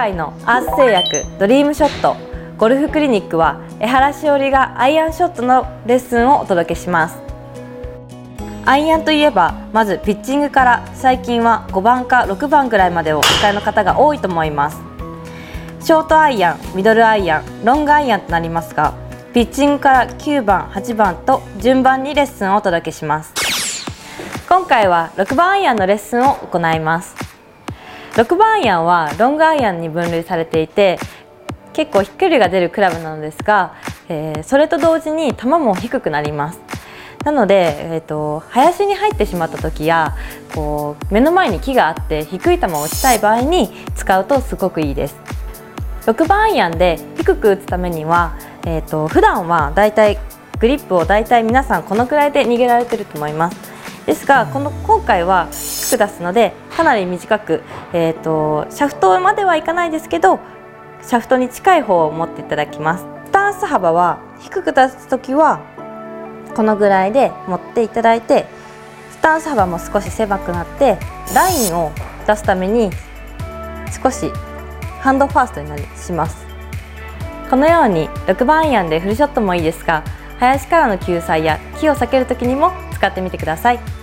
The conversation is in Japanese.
アース製薬ドリームショット。ゴルフクリニックは江原しおりがアイアンショットのレッスンをお届けします。アイアンといえばまずピッチングから最近は5番か6番ぐらいまでをお使いの方が多いと思います。ショートアイアンミドルアイアンロングアイアンとなりますがピッチングから9番8番と順番にレッスンをお届けします。今回は6番アイアンのレッスンを行います。6番アイアンはロングアイアンに分類されていて結構飛距離が出るクラブなのですが、えー、それと同時に球も低くなります。なので、えーと、林に入ってしまった時やこう目の前に木があって低い球を打ちたい場合に使うとすごくいいです。6番アイアンで低く打つためには、えーと、普段はだいたいグリップをだいたい皆さんこのくらいで逃げられてると思います。ですがこの今回は低く出すのでかなり短く、えーとシャフトまではいかないですけどシャフトに近い方を持っていただきます。スタンス幅は低く出す時はこのぐらいで持っていただいてスタンス幅も少し狭くなってラインを出すために少しハンドファーストになりします。このように6番アイアンでフルショットもいいですが林からの救済や木を避ける時にも使ってみてください。